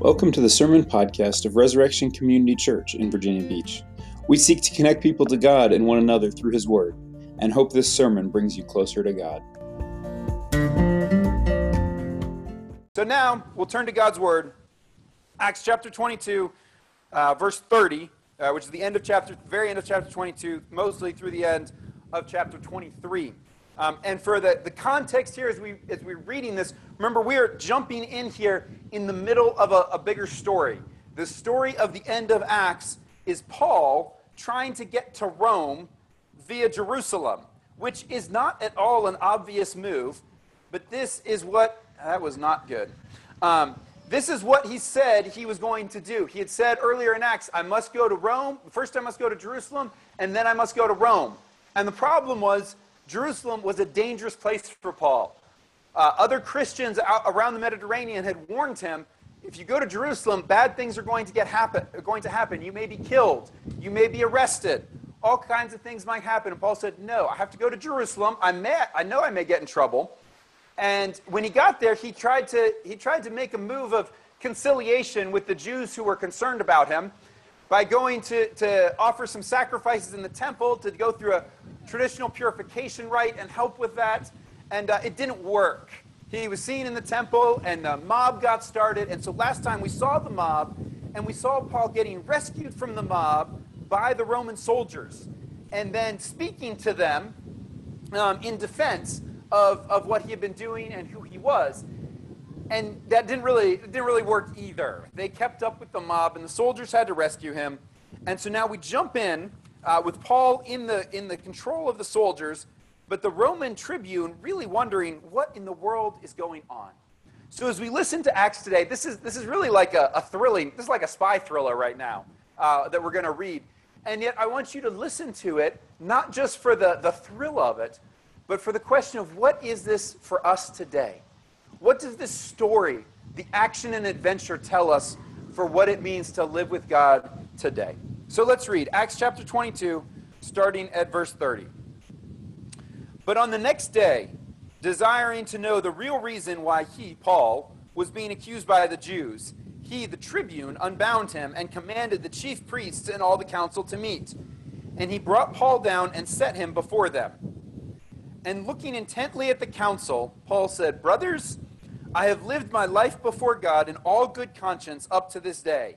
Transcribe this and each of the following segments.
Welcome to the Sermon Podcast of Resurrection Community Church in Virginia Beach. We seek to connect people to God and one another through His Word, and hope this sermon brings you closer to God. So now we'll turn to God's Word, Acts chapter 22, uh, verse 30, uh, which is the end of chapter, very end of chapter 22, mostly through the end of chapter 23. Um, and for the, the context here, as, we, as we're reading this, remember we are jumping in here in the middle of a, a bigger story. The story of the end of Acts is Paul trying to get to Rome via Jerusalem, which is not at all an obvious move, but this is what, that was not good. Um, this is what he said he was going to do. He had said earlier in Acts, I must go to Rome. First, I must go to Jerusalem, and then I must go to Rome. And the problem was, Jerusalem was a dangerous place for Paul. Uh, other Christians around the Mediterranean had warned him if you go to Jerusalem, bad things are going to, get happen, going to happen. You may be killed, you may be arrested, all kinds of things might happen. And Paul said, No, I have to go to Jerusalem. I, may, I know I may get in trouble. And when he got there, he tried, to, he tried to make a move of conciliation with the Jews who were concerned about him by going to, to offer some sacrifices in the temple, to go through a traditional purification rite and help with that. And uh, it didn't work. He was seen in the temple, and the mob got started. And so last time we saw the mob, and we saw Paul getting rescued from the mob by the Roman soldiers, and then speaking to them um, in defense of, of what he had been doing and who he was and that didn't really didn't really work either. They kept up with the mob, and the soldiers had to rescue him. And so now we jump in uh, with Paul in the in the control of the soldiers, but the Roman tribune really wondering what in the world is going on. So as we listen to Acts today, this is this is really like a, a thrilling. This is like a spy thriller right now uh, that we're going to read. And yet I want you to listen to it not just for the, the thrill of it, but for the question of what is this for us today? What does this story, the action and adventure, tell us for what it means to live with God today? So let's read Acts chapter 22, starting at verse 30. But on the next day, desiring to know the real reason why he, Paul, was being accused by the Jews, he, the tribune, unbound him and commanded the chief priests and all the council to meet. And he brought Paul down and set him before them. And looking intently at the council, Paul said, Brothers, I have lived my life before God in all good conscience up to this day.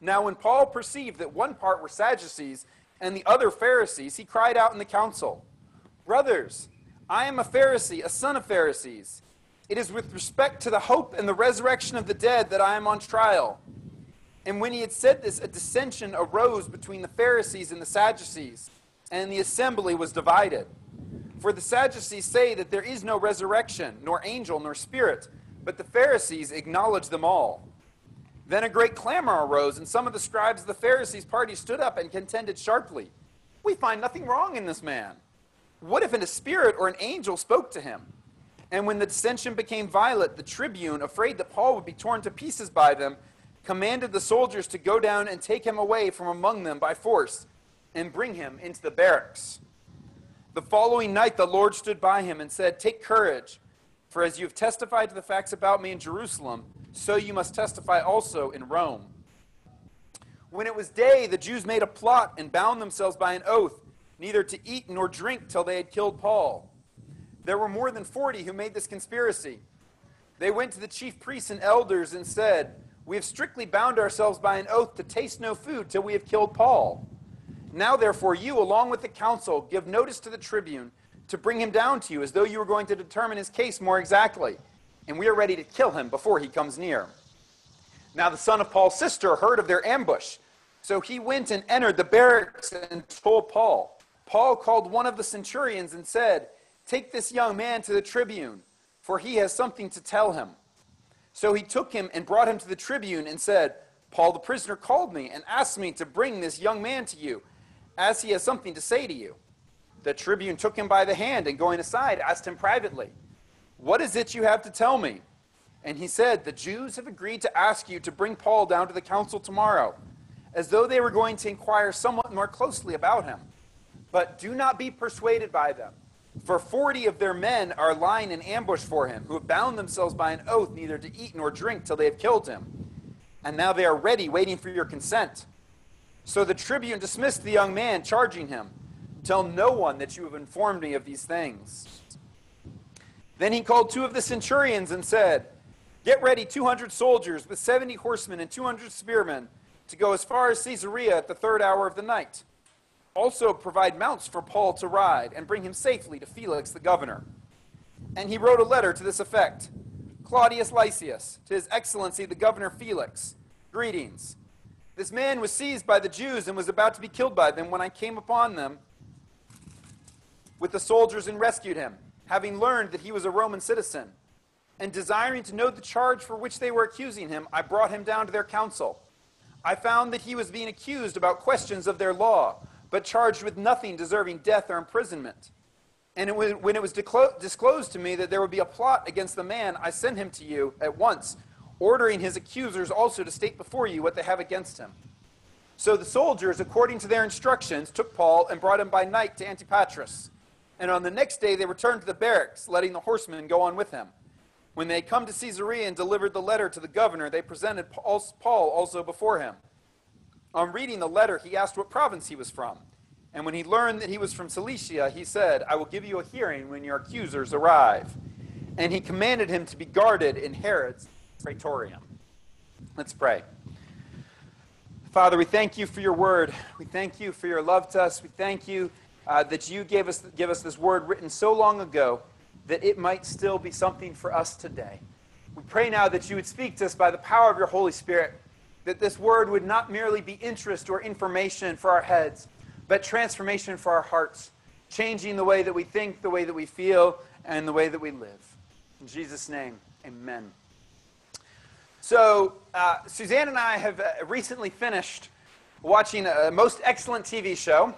Now, when Paul perceived that one part were Sadducees and the other Pharisees, he cried out in the council, Brothers, I am a Pharisee, a son of Pharisees. It is with respect to the hope and the resurrection of the dead that I am on trial. And when he had said this, a dissension arose between the Pharisees and the Sadducees, and the assembly was divided. For the Sadducees say that there is no resurrection, nor angel, nor spirit but the Pharisees acknowledge them all. Then a great clamor arose, and some of the scribes of the Pharisees' party stood up and contended sharply. We find nothing wrong in this man. What if a spirit or an angel spoke to him? And when the dissension became violent, the tribune, afraid that Paul would be torn to pieces by them, commanded the soldiers to go down and take him away from among them by force and bring him into the barracks. The following night, the Lord stood by him and said, Take courage. For as you have testified to the facts about me in Jerusalem, so you must testify also in Rome. When it was day, the Jews made a plot and bound themselves by an oath, neither to eat nor drink till they had killed Paul. There were more than forty who made this conspiracy. They went to the chief priests and elders and said, We have strictly bound ourselves by an oath to taste no food till we have killed Paul. Now, therefore, you, along with the council, give notice to the tribune to bring him down to you as though you were going to determine his case more exactly. And we are ready to kill him before he comes near. Now the son of Paul's sister heard of their ambush. So he went and entered the barracks and told Paul. Paul called one of the centurions and said, Take this young man to the tribune, for he has something to tell him. So he took him and brought him to the tribune and said, Paul the prisoner called me and asked me to bring this young man to you, as he has something to say to you. The tribune took him by the hand and going aside asked him privately, What is it you have to tell me? And he said, The Jews have agreed to ask you to bring Paul down to the council tomorrow, as though they were going to inquire somewhat more closely about him. But do not be persuaded by them. For forty of their men are lying in ambush for him, who have bound themselves by an oath neither to eat nor drink till they have killed him. And now they are ready, waiting for your consent. So the tribune dismissed the young man, charging him, Tell no one that you have informed me of these things. Then he called two of the centurions and said, Get ready 200 soldiers with 70 horsemen and 200 spearmen to go as far as Caesarea at the third hour of the night. Also provide mounts for Paul to ride and bring him safely to Felix the governor. And he wrote a letter to this effect Claudius Lysias, to his excellency the governor Felix, greetings. This man was seized by the Jews and was about to be killed by them when I came upon them with the soldiers and rescued him, having learned that he was a Roman citizen. And desiring to know the charge for which they were accusing him, I brought him down to their council. I found that he was being accused about questions of their law but charged with nothing deserving death or imprisonment. And it was, when it was disclosed to me that there would be a plot against the man, I sent him to you at once, ordering his accusers also to state before you what they have against him. So the soldiers, according to their instructions, took Paul and brought him by night to Antipatris. And on the next day they returned to the barracks, letting the horsemen go on with them. When they had come to Caesarea and delivered the letter to the governor, they presented Paul also before him. On reading the letter, he asked what province he was from. And when he learned that he was from Cilicia, he said, I will give you a hearing when your accusers arrive. And he commanded him to be guarded in Herod's praetorium. Let's pray. Father, we thank you for your word. We thank you for your love to us. We thank you uh, that you gave us, give us this word written so long ago that it might still be something for us today. We pray now that you would speak to us by the power of your Holy Spirit that this word would not merely be interest or information for our heads, but transformation for our hearts, changing the way that we think, the way that we feel, and the way that we live. In Jesus' name, amen. So, uh, Suzanne and I have uh, recently finished watching a most excellent TV show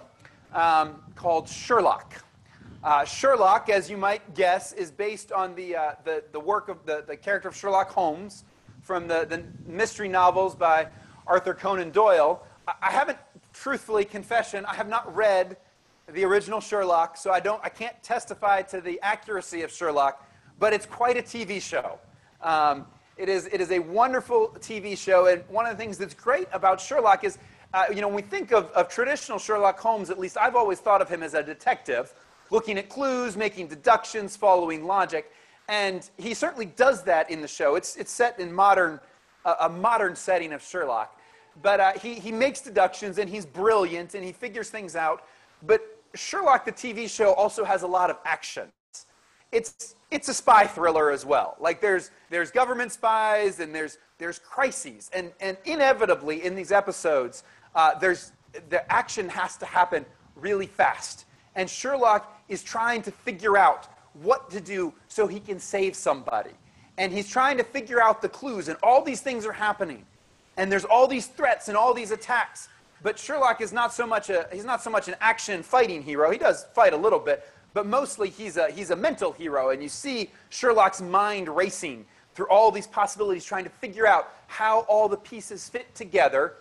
um, called Sherlock. Uh, Sherlock, as you might guess, is based on the, uh, the, the work of the, the character of Sherlock Holmes, from the, the mystery novels by Arthur Conan Doyle. I haven't, truthfully, confession, I have not read the original Sherlock, so I, don't, I can't testify to the accuracy of Sherlock, but it's quite a TV show. Um, it, is, it is a wonderful TV show, and one of the things that's great about Sherlock is, uh, you know, when we think of, of traditional Sherlock Holmes, at least I've always thought of him as a detective, looking at clues, making deductions, following logic. And he certainly does that in the show. It's, it's set in modern, uh, a modern setting of Sherlock. But uh, he, he makes deductions and he's brilliant and he figures things out. But Sherlock, the TV show, also has a lot of action. It's, it's a spy thriller as well. Like there's, there's government spies and there's, there's crises. And, and inevitably in these episodes, uh, there's, the action has to happen really fast. And Sherlock is trying to figure out what to do so he can save somebody. And he's trying to figure out the clues, and all these things are happening. And there's all these threats and all these attacks. But Sherlock is not so much a he's not so much an action fighting hero. He does fight a little bit, but mostly he's a he's a mental hero. And you see Sherlock's mind racing through all these possibilities, trying to figure out how all the pieces fit together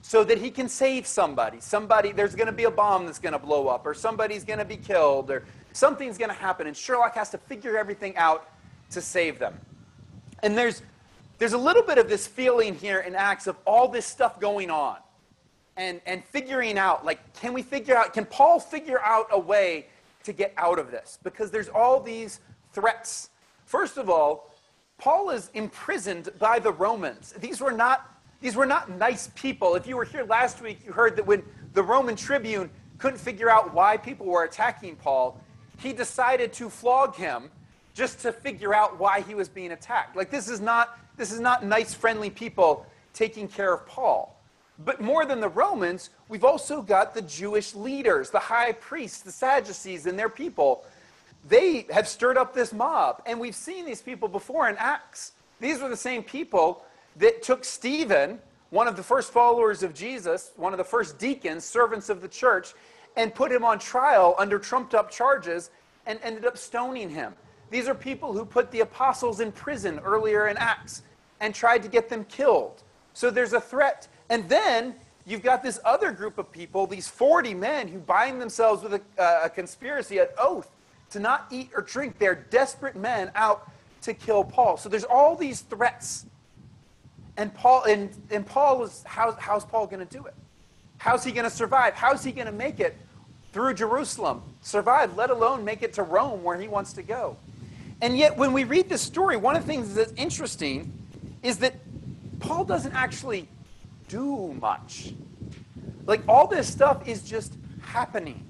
so that he can save somebody. Somebody, there's going to be a bomb that's going to blow up, or somebody's going to be killed, or Something's going to happen, and Sherlock has to figure everything out to save them. And there's, there's a little bit of this feeling here in Acts of all this stuff going on and, and figuring out, like, can we figure out, can Paul figure out a way to get out of this? Because there's all these threats. First of all, Paul is imprisoned by the Romans. These were not these were not nice people. If you were here last week, you heard that when the Roman tribune couldn't figure out why people were attacking Paul, he decided to flog him just to figure out why he was being attacked. Like this is not this is not nice friendly people taking care of Paul. But more than the Romans, we've also got the Jewish leaders, the high priests, the Sadducees and their people. They have stirred up this mob, and we've seen these people before in Acts. These were the same people that took Stephen one of the first followers of Jesus, one of the first deacons, servants of the church, and put him on trial under trumped up charges and ended up stoning him. These are people who put the apostles in prison earlier in Acts and tried to get them killed. So there's a threat. And then you've got this other group of people, these 40 men who bind themselves with a, uh, a conspiracy, an oath to not eat or drink. They're desperate men out to kill Paul. So there's all these threats. And Paul and, and Paul is how, how's Paul going to do it? How's he going to survive? How's he going to make it through Jerusalem? Survive, let alone make it to Rome where he wants to go. And yet when we read this story, one of the things that's interesting is that Paul doesn't actually do much. Like all this stuff is just happening.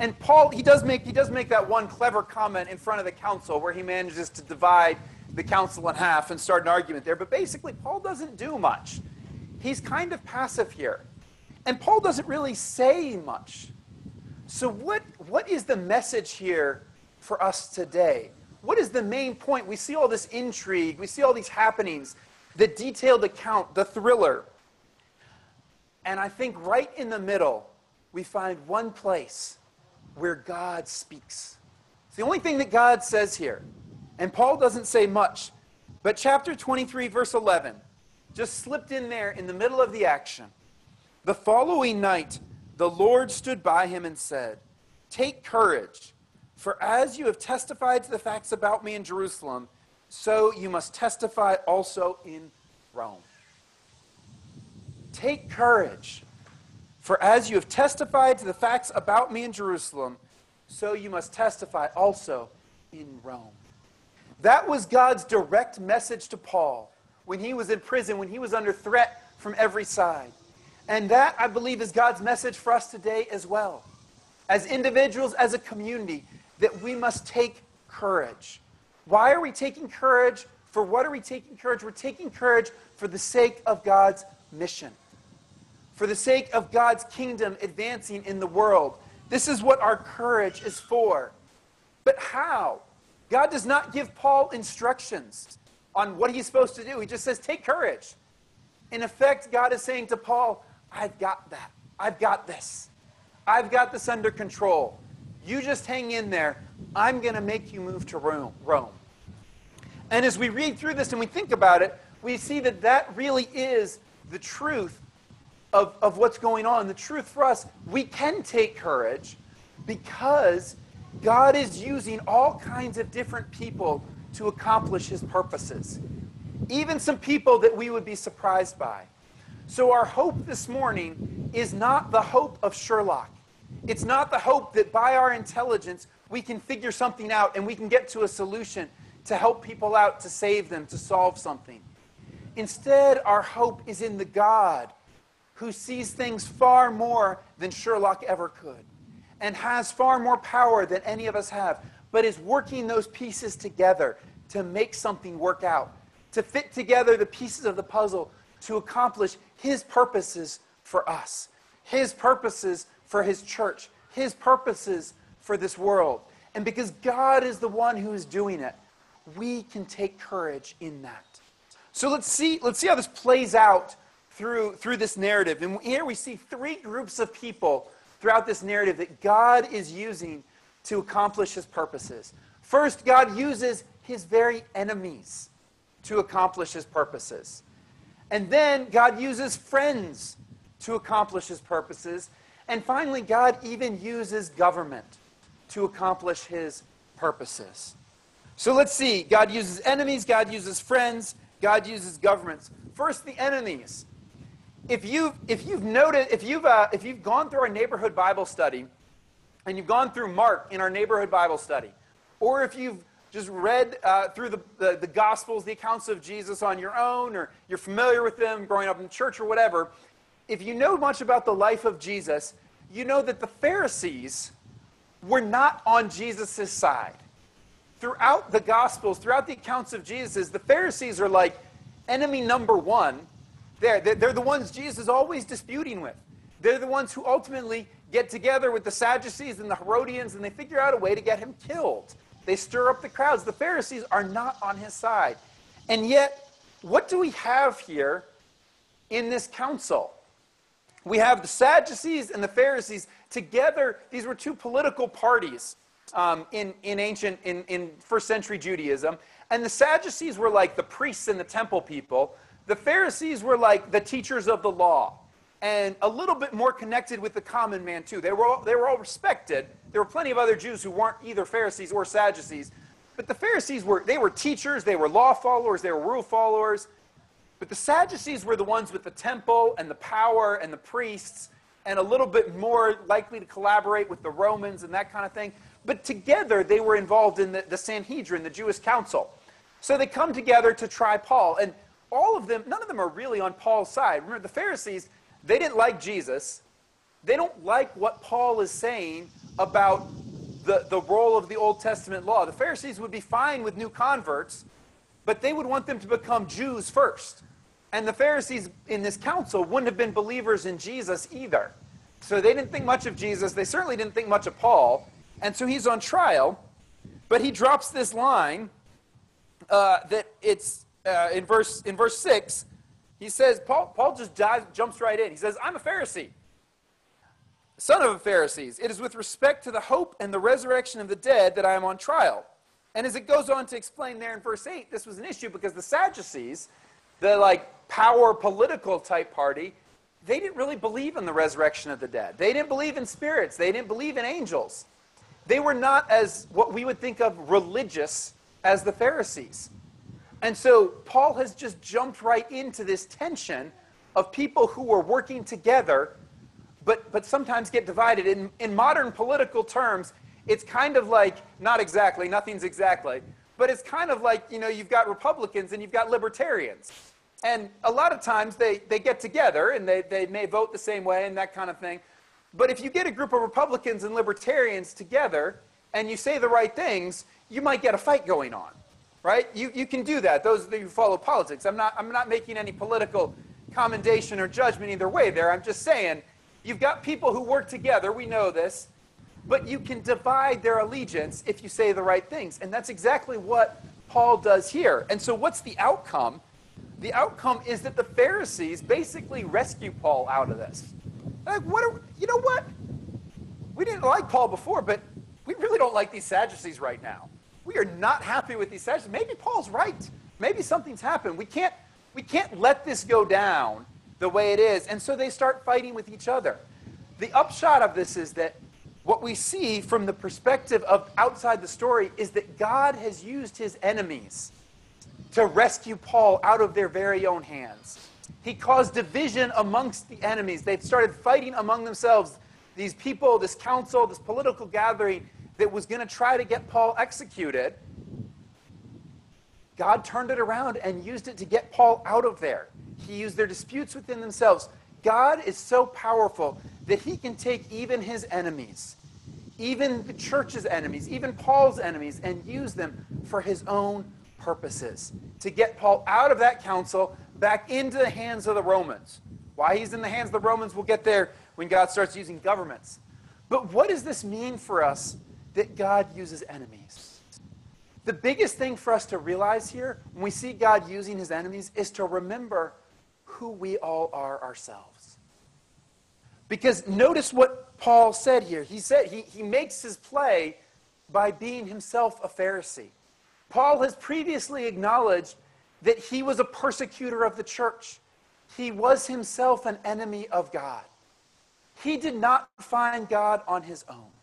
And Paul, he does make he does make that one clever comment in front of the council where he manages to divide the council in half and start an argument there. But basically, Paul doesn't do much. He's kind of passive here. And Paul doesn't really say much. So what, what is the message here for us today? What is the main point? We see all this intrigue, we see all these happenings, the detailed account, the thriller. And I think right in the middle, we find one place where God speaks. It's the only thing that God says here. And Paul doesn't say much. But chapter 23, verse 11, just slipped in there in the middle of the action. The following night, the Lord stood by him and said, Take courage, for as you have testified to the facts about me in Jerusalem, so you must testify also in Rome. Take courage, for as you have testified to the facts about me in Jerusalem, so you must testify also in Rome. That was God's direct message to Paul when he was in prison, when he was under threat from every side. And that, I believe, is God's message for us today as well. As individuals, as a community, that we must take courage. Why are we taking courage? For what are we taking courage? We're taking courage for the sake of God's mission for the sake of God's kingdom advancing in the world. This is what our courage is for. But how? God does not give Paul instructions on what he's supposed to do. He just says, take courage. In effect, God is saying to Paul, I've got that. I've got this. I've got this under control. You just hang in there. I'm going to make you move to Rome. And as we read through this and we think about it, we see that that really is the truth of, of what's going on. The truth for us, we can take courage because God is using all kinds of different people to accomplish his purposes. Even some people that we would be surprised by. So, our hope this morning is not the hope of Sherlock. It's not the hope that by our intelligence we can figure something out and we can get to a solution to help people out, to save them, to solve something. Instead, our hope is in the God who sees things far more than Sherlock ever could and has far more power than any of us have, but is working those pieces together to make something work out, to fit together the pieces of the puzzle to accomplish his purposes for us, his purposes for his church, his purposes for this world. And because God is the one who is doing it, we can take courage in that. So let's see, let's see how this plays out through, through this narrative. And here we see three groups of people throughout this narrative that God is using to accomplish his purposes. First, God uses his very enemies to accomplish his purposes. And then God uses friends to accomplish his purposes. And finally, God even uses government to accomplish his purposes. So let's see. God uses enemies, God uses friends, God uses governments. First, the enemies if you've, if you've noted, if you've, uh, if you've gone through our neighborhood Bible study, and you've gone through Mark in our neighborhood Bible study, or if you've just read uh, through the, the, the, Gospels, the accounts of Jesus on your own, or you're familiar with them growing up in church or whatever, if you know much about the life of Jesus, you know that the Pharisees were not on Jesus' side. Throughout the Gospels, throughout the accounts of Jesus, the Pharisees are like enemy number one there. They're the ones Jesus is always disputing with. They're the ones who ultimately get together with the Sadducees and the Herodians and they figure out a way to get him killed. They stir up the crowds. The Pharisees are not on his side. And yet, what do we have here in this council. We have the Sadducees and the Pharisees together. These were two political parties um, in, in ancient, in, in first century Judaism. And the Sadducees were like the priests and the temple people. The Pharisees were like the teachers of the law and a little bit more connected with the common man, too. They were, all, they were all respected. There were plenty of other Jews who weren't either Pharisees or Sadducees. But the Pharisees were, they were teachers, they were law followers, they were rule followers. But the Sadducees were the ones with the temple and the power and the priests and a little bit more likely to collaborate with the Romans and that kind of thing. But together, they were involved in the, the Sanhedrin, the Jewish council. So they come together to try Paul. And all of them, none of them are really on Paul's side. Remember, the Pharisees, they didn't like Jesus. They don't like what Paul is saying about the, the role of the Old Testament law. The Pharisees would be fine with new converts, but they would want them to become Jews first. And the Pharisees in this council wouldn't have been believers in Jesus either. So they didn't think much of Jesus. They certainly didn't think much of Paul. And so he's on trial, but he drops this line uh, that it's uh, in, verse, in verse 6. He says, Paul, Paul just dives, jumps right in. He says, I'm a Pharisee son of a Pharisees, it is with respect to the hope and the resurrection of the dead that I am on trial. And as it goes on to explain there in verse 8, this was an issue because the Sadducees, the like power political type party, they didn't really believe in the resurrection of the dead. They didn't believe in spirits. They didn't believe in angels. They were not as what we would think of religious as the Pharisees. And so Paul has just jumped right into this tension of people who are working together but, but sometimes get divided. In, in modern political terms, it's kind of like, not exactly, nothing's exactly, but it's kind of like, you know, you've got Republicans and you've got libertarians. And a lot of times they, they get together and they, they may vote the same way and that kind of thing. But if you get a group of Republicans and libertarians together and you say the right things, you might get a fight going on, right? You, you can do that, those of you who follow politics. I'm not, I'm not making any political commendation or judgment either way there. I'm just saying You've got people who work together, we know this, but you can divide their allegiance if you say the right things. And that's exactly what Paul does here. And so, what's the outcome? The outcome is that the Pharisees basically rescue Paul out of this. Like, what are, you know what? We didn't like Paul before, but we really don't like these Sadducees right now. We are not happy with these Sadducees. Maybe Paul's right. Maybe something's happened. We can't, we can't let this go down the way it is. And so they start fighting with each other. The upshot of this is that what we see from the perspective of outside the story is that God has used his enemies to rescue Paul out of their very own hands. He caused division amongst the enemies. They've started fighting among themselves. These people, this council, this political gathering that was going to try to get Paul executed, God turned it around and used it to get Paul out of there. He used their disputes within themselves. God is so powerful that he can take even his enemies, even the church's enemies, even Paul's enemies, and use them for his own purposes to get Paul out of that council back into the hands of the Romans. Why he's in the hands of the Romans, we'll get there when God starts using governments. But what does this mean for us that God uses enemies? The biggest thing for us to realize here when we see God using his enemies is to remember who we all are ourselves. Because notice what Paul said here. He said he, he makes his play by being himself a Pharisee. Paul has previously acknowledged that he was a persecutor of the church. He was himself an enemy of God. He did not find God on his own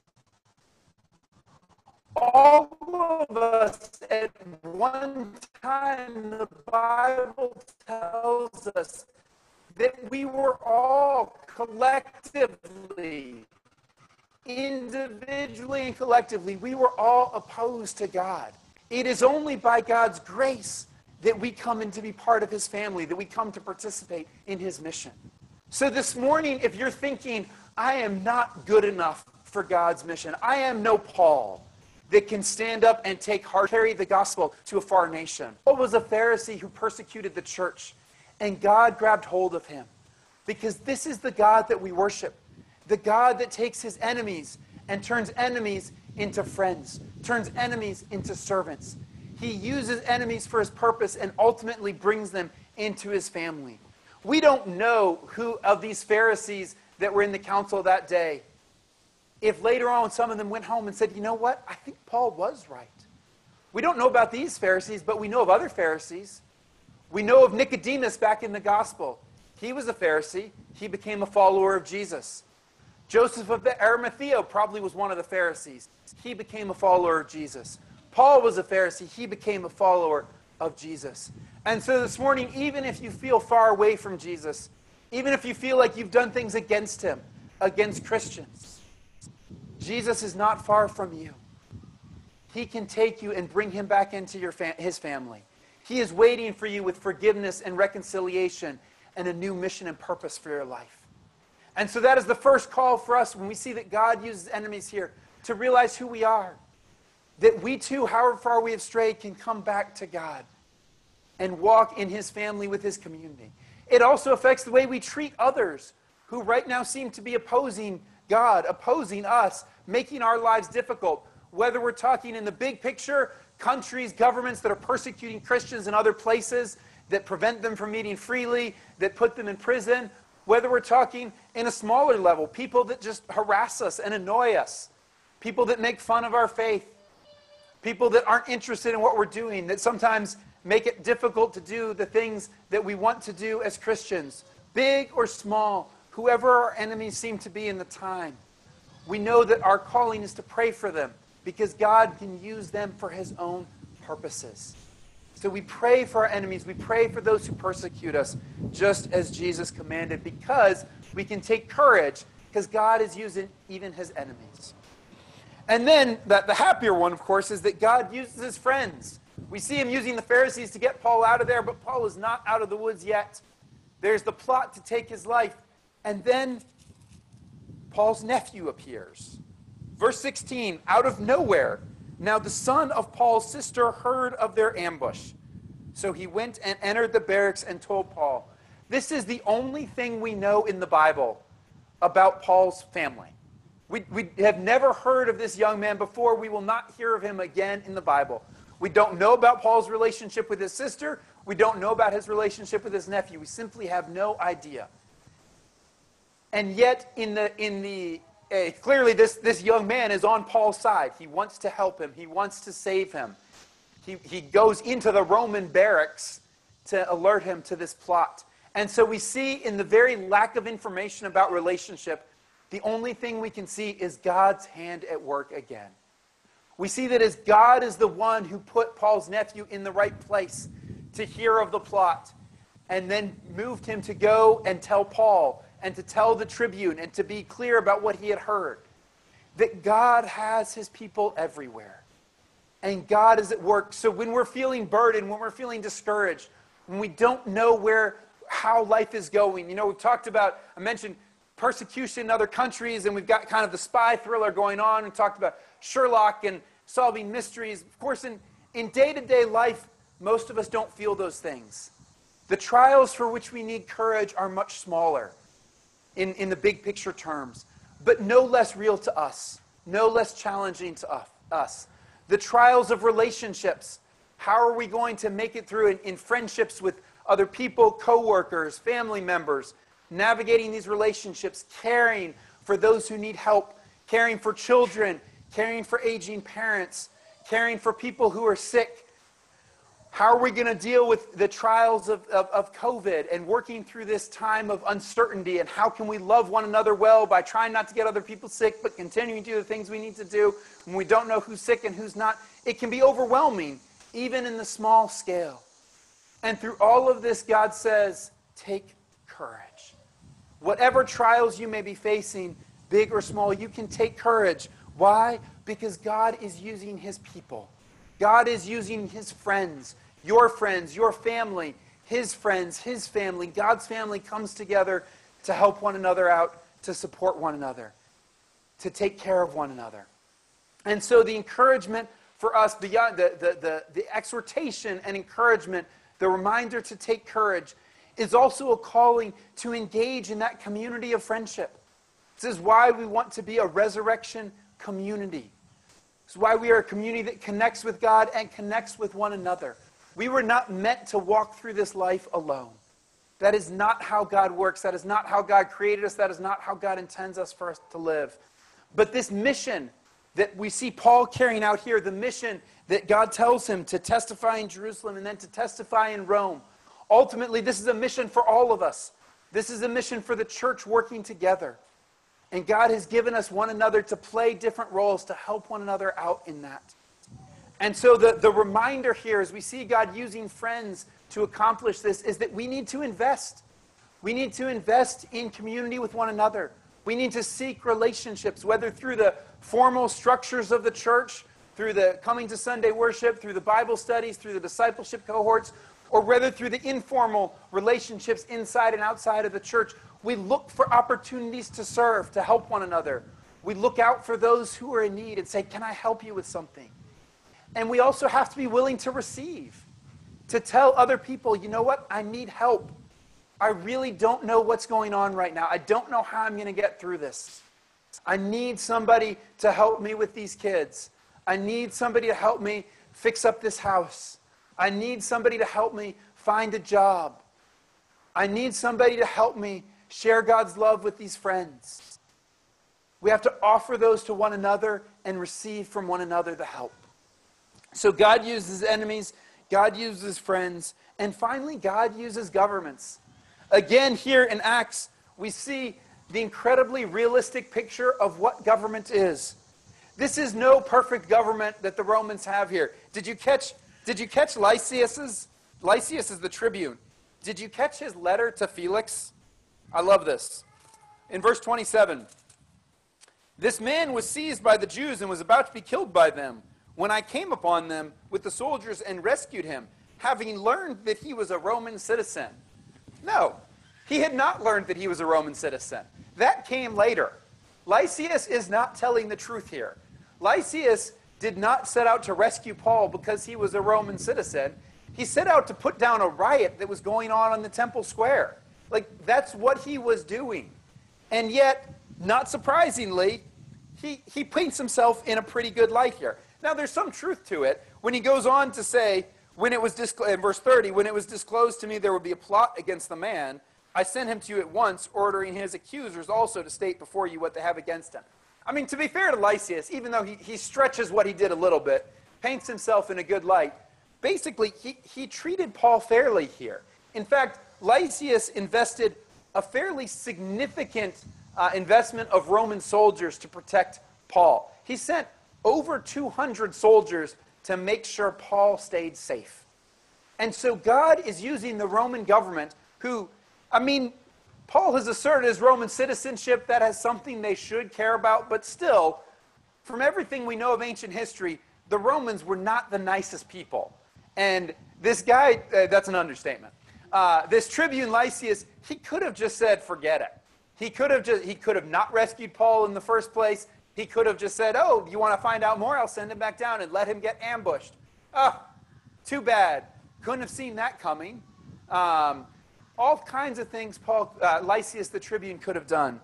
all of us at one time, the Bible tells us that we were all collectively, individually and collectively, we were all opposed to God. It is only by God's grace that we come in to be part of his family, that we come to participate in his mission. So this morning, if you're thinking, I am not good enough for God's mission, I am no Paul that can stand up and take heart, carry the gospel to a far nation. What was a Pharisee who persecuted the church, and God grabbed hold of him because this is the God that we worship. The God that takes his enemies and turns enemies into friends, turns enemies into servants. He uses enemies for his purpose and ultimately brings them into his family. We don't know who of these Pharisees that were in the council that day, if later on some of them went home and said, you know what, I think Paul was right. We don't know about these Pharisees, but we know of other Pharisees. We know of Nicodemus back in the gospel. He was a Pharisee. He became a follower of Jesus. Joseph of Arimathea probably was one of the Pharisees. He became a follower of Jesus. Paul was a Pharisee. He became a follower of Jesus. And so this morning, even if you feel far away from Jesus, even if you feel like you've done things against him, against Christians, Jesus is not far from you. He can take you and bring him back into your fam- his family. He is waiting for you with forgiveness and reconciliation and a new mission and purpose for your life. And so that is the first call for us when we see that God uses enemies here to realize who we are. That we too, however far we have strayed, can come back to God and walk in his family with his community. It also affects the way we treat others who right now seem to be opposing God, opposing us, making our lives difficult. Whether we're talking in the big picture, countries, governments that are persecuting Christians in other places, that prevent them from meeting freely, that put them in prison, whether we're talking in a smaller level, people that just harass us and annoy us, people that make fun of our faith, people that aren't interested in what we're doing, that sometimes make it difficult to do the things that we want to do as Christians, big or small, whoever our enemies seem to be in the time. We know that our calling is to pray for them because God can use them for his own purposes. So we pray for our enemies. We pray for those who persecute us, just as Jesus commanded, because we can take courage, because God is using even his enemies. And then the, the happier one, of course, is that God uses his friends. We see him using the Pharisees to get Paul out of there, but Paul is not out of the woods yet. There's the plot to take his life. And then Paul's nephew appears. Verse 16, out of nowhere. Now the son of Paul's sister heard of their ambush. So he went and entered the barracks and told Paul. This is the only thing we know in the Bible about Paul's family. We, we have never heard of this young man before. We will not hear of him again in the Bible. We don't know about Paul's relationship with his sister. We don't know about his relationship with his nephew. We simply have no idea. And yet, in the, in the uh, clearly, this, this young man is on Paul's side. He wants to help him, he wants to save him. He, he goes into the Roman barracks to alert him to this plot. And so we see in the very lack of information about relationship, the only thing we can see is God's hand at work again. We see that as God is the one who put Paul's nephew in the right place to hear of the plot and then moved him to go and tell Paul and to tell the tribune and to be clear about what he had heard. That God has his people everywhere. And God is at work. So when we're feeling burdened, when we're feeling discouraged, when we don't know where how life is going, you know, we've talked about, I mentioned persecution in other countries, and we've got kind of the spy thriller going on. We talked about Sherlock and solving mysteries. Of course, in, in day-to-day life, most of us don't feel those things. The trials for which we need courage are much smaller in, in the big picture terms, but no less real to us, no less challenging to us. The trials of relationships. How are we going to make it through in, in friendships with other people, coworkers, family members, navigating these relationships, caring for those who need help, caring for children, caring for aging parents, caring for people who are sick, how are we going to deal with the trials of, of, of, COVID and working through this time of uncertainty? And how can we love one another well by trying not to get other people sick, but continuing to do the things we need to do when we don't know who's sick and who's not? It can be overwhelming, even in the small scale. And through all of this, God says, take courage. Whatever trials you may be facing, big or small, you can take courage. Why? Because God is using his people. God is using his friends your friends, your family, his friends, his family, God's family comes together to help one another out, to support one another, to take care of one another. And so the encouragement for us beyond uh, the, the, the, the exhortation and encouragement, the reminder to take courage, is also a calling to engage in that community of friendship. This is why we want to be a resurrection community. This is why we are a community that connects with God and connects with one another. We were not meant to walk through this life alone. That is not how God works. That is not how God created us. That is not how God intends us for us to live. But this mission that we see Paul carrying out here, the mission that God tells him to testify in Jerusalem and then to testify in Rome, ultimately, this is a mission for all of us. This is a mission for the church working together. And God has given us one another to play different roles to help one another out in that. And so the, the reminder here, as we see God using friends to accomplish this, is that we need to invest. We need to invest in community with one another. We need to seek relationships, whether through the formal structures of the church, through the coming to Sunday worship, through the Bible studies, through the discipleship cohorts, or whether through the informal relationships inside and outside of the church. We look for opportunities to serve, to help one another. We look out for those who are in need and say, Can I help you with something? And we also have to be willing to receive, to tell other people, you know what, I need help. I really don't know what's going on right now. I don't know how I'm going to get through this. I need somebody to help me with these kids. I need somebody to help me fix up this house. I need somebody to help me find a job. I need somebody to help me share God's love with these friends. We have to offer those to one another and receive from one another the help. So God uses enemies, God uses friends, and finally, God uses governments. Again, here in Acts, we see the incredibly realistic picture of what government is. This is no perfect government that the Romans have here. Did you catch, did you catch Lysias's? Lysias is the tribune. Did you catch his letter to Felix? I love this. In verse 27, this man was seized by the Jews and was about to be killed by them when I came upon them with the soldiers and rescued him, having learned that he was a Roman citizen. No, he had not learned that he was a Roman citizen. That came later. Lysias is not telling the truth here. Lysias did not set out to rescue Paul because he was a Roman citizen. He set out to put down a riot that was going on on the temple square. Like, that's what he was doing. And yet, not surprisingly, he, he paints himself in a pretty good light here. Now, there's some truth to it when he goes on to say, when it was disclosed, in verse 30, when it was disclosed to me there would be a plot against the man, I sent him to you at once, ordering his accusers also to state before you what they have against him. I mean, to be fair to Lysias, even though he, he stretches what he did a little bit, paints himself in a good light, basically, he, he treated Paul fairly here. In fact, Lysias invested a fairly significant uh, investment of Roman soldiers to protect Paul. He sent over 200 soldiers to make sure Paul stayed safe. And so God is using the Roman government, who, I mean, Paul has asserted his Roman citizenship. That has something they should care about, but still, from everything we know of ancient history, the Romans were not the nicest people. And this guy, uh, that's an understatement. Uh, this tribune Lysias, he could have just said, forget it. He could have just, he could have not rescued Paul in the first place. He could have just said, Oh, you want to find out more? I'll send him back down and let him get ambushed. Oh, too bad. Couldn't have seen that coming. Um, all kinds of things Paul, uh, Lysias the tribune could have done.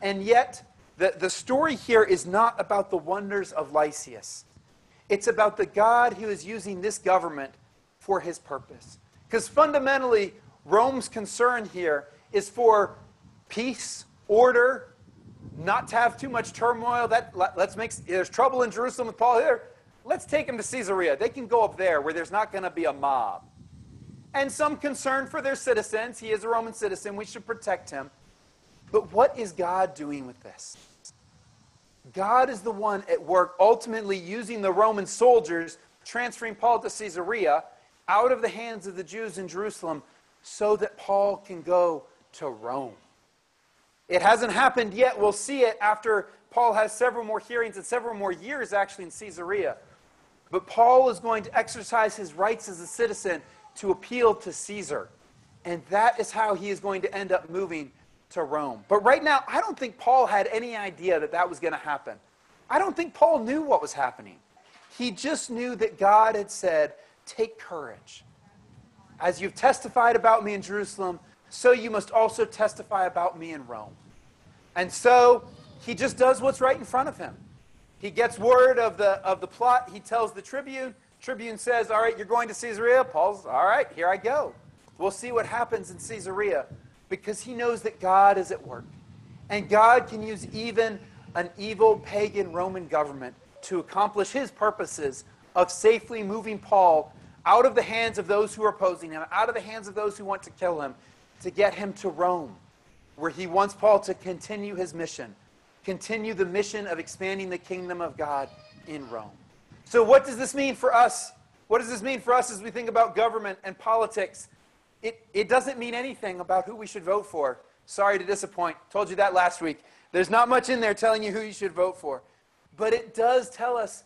And yet, the, the story here is not about the wonders of Lysias. It's about the God who is using this government for his purpose. Because fundamentally, Rome's concern here is for peace, order, not to have too much turmoil. That let's make there's trouble in Jerusalem with Paul here. Let's take him to Caesarea. They can go up there where there's not going to be a mob. And some concern for their citizens. He is a Roman citizen. We should protect him. But what is God doing with this? God is the one at work, ultimately using the Roman soldiers, transferring Paul to Caesarea out of the hands of the Jews in Jerusalem so that Paul can go to Rome. It hasn't happened yet. We'll see it after Paul has several more hearings and several more years actually in Caesarea. But Paul is going to exercise his rights as a citizen to appeal to Caesar. And that is how he is going to end up moving to Rome. But right now, I don't think Paul had any idea that that was going to happen. I don't think Paul knew what was happening. He just knew that God had said, Take courage. As you've testified about me in Jerusalem, so you must also testify about me in Rome. And so he just does what's right in front of him. He gets word of the, of the plot. He tells the tribune. Tribune says, All right, you're going to Caesarea. Paul's, All right, here I go. We'll see what happens in Caesarea because he knows that God is at work. And God can use even an evil pagan Roman government to accomplish his purposes of safely moving Paul out of the hands of those who are opposing him, out of the hands of those who want to kill him, to get him to Rome, where he wants Paul to continue his mission, continue the mission of expanding the kingdom of God in Rome. So, what does this mean for us? What does this mean for us as we think about government and politics? It, it doesn't mean anything about who we should vote for. Sorry to disappoint. Told you that last week. There's not much in there telling you who you should vote for. But it does tell us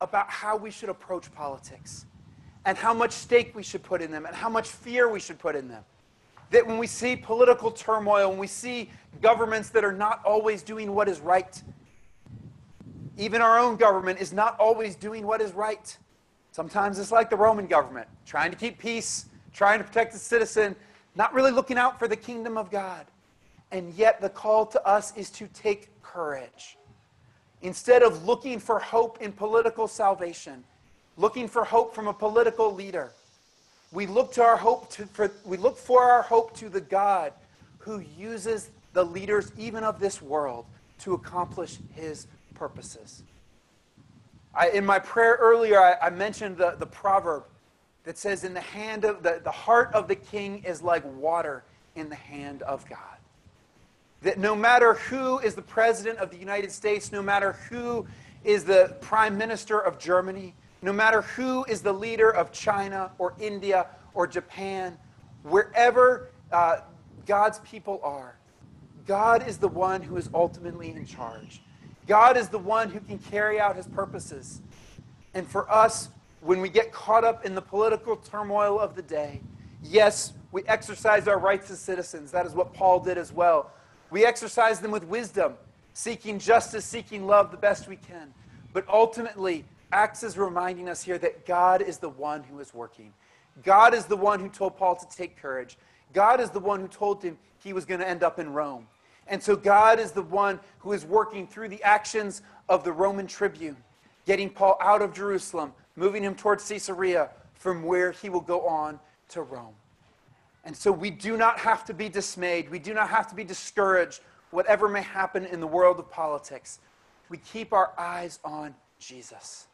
about how we should approach politics and how much stake we should put in them and how much fear we should put in them. That when we see political turmoil, when we see governments that are not always doing what is right, even our own government is not always doing what is right. Sometimes it's like the Roman government, trying to keep peace, trying to protect the citizen, not really looking out for the kingdom of God. And yet, the call to us is to take courage. Instead of looking for hope in political salvation, looking for hope from a political leader, we look, to our hope to, for, we look for our hope to the God who uses the leaders, even of this world, to accomplish his purposes. I, in my prayer earlier, I, I mentioned the, the proverb that says, In the hand of the, the heart of the king is like water in the hand of God. That no matter who is the president of the United States, no matter who is the prime minister of Germany, no matter who is the leader of China or India or Japan, wherever uh, God's people are, God is the one who is ultimately in charge. God is the one who can carry out his purposes. And for us, when we get caught up in the political turmoil of the day, yes, we exercise our rights as citizens. That is what Paul did as well. We exercise them with wisdom, seeking justice, seeking love the best we can. But ultimately, Acts is reminding us here that God is the one who is working. God is the one who told Paul to take courage. God is the one who told him he was going to end up in Rome. And so God is the one who is working through the actions of the Roman tribune, getting Paul out of Jerusalem, moving him towards Caesarea, from where he will go on to Rome. And so we do not have to be dismayed. We do not have to be discouraged, whatever may happen in the world of politics. We keep our eyes on Jesus.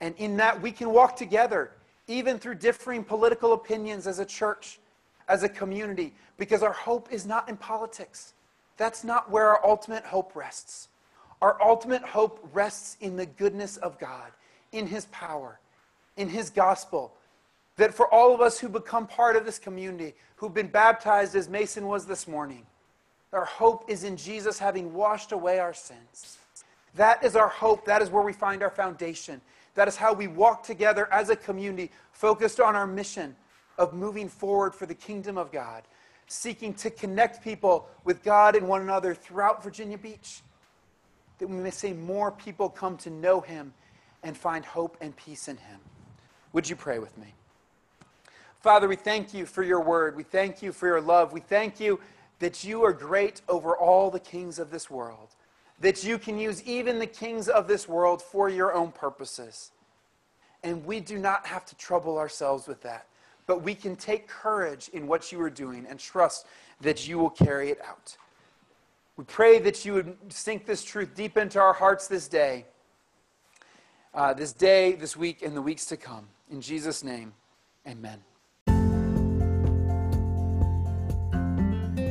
And in that, we can walk together, even through differing political opinions as a church, as a community, because our hope is not in politics. That's not where our ultimate hope rests. Our ultimate hope rests in the goodness of God, in His power, in His gospel. That for all of us who become part of this community, who've been baptized as Mason was this morning, our hope is in Jesus having washed away our sins. That is our hope. That is where we find our foundation. That is how we walk together as a community, focused on our mission of moving forward for the kingdom of God seeking to connect people with God and one another throughout Virginia Beach. That we may see more people come to know Him and find hope and peace in Him. Would you pray with me? Father, we thank you for your word. We thank you for your love. We thank you that you are great over all the kings of this world, that you can use even the kings of this world for your own purposes. And we do not have to trouble ourselves with that but we can take courage in what you are doing and trust that you will carry it out. We pray that you would sink this truth deep into our hearts this day, uh, this day, this week, and the weeks to come. In Jesus' name, amen.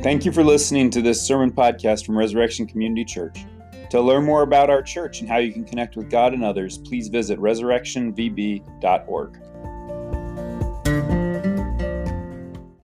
Thank you for listening to this sermon podcast from Resurrection Community Church. To learn more about our church and how you can connect with God and others, please visit resurrectionvb.org.